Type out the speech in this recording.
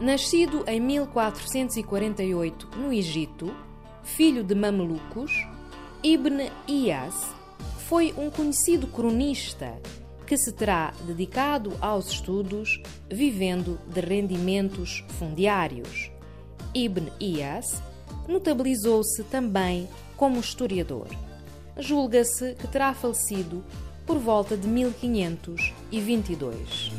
Nascido em 1448 no Egito, filho de mamelucos, Ibn Iyas foi um conhecido cronista que se terá dedicado aos estudos vivendo de rendimentos fundiários. Ibn Iyas notabilizou-se também como historiador. Julga-se que terá falecido por volta de 1522.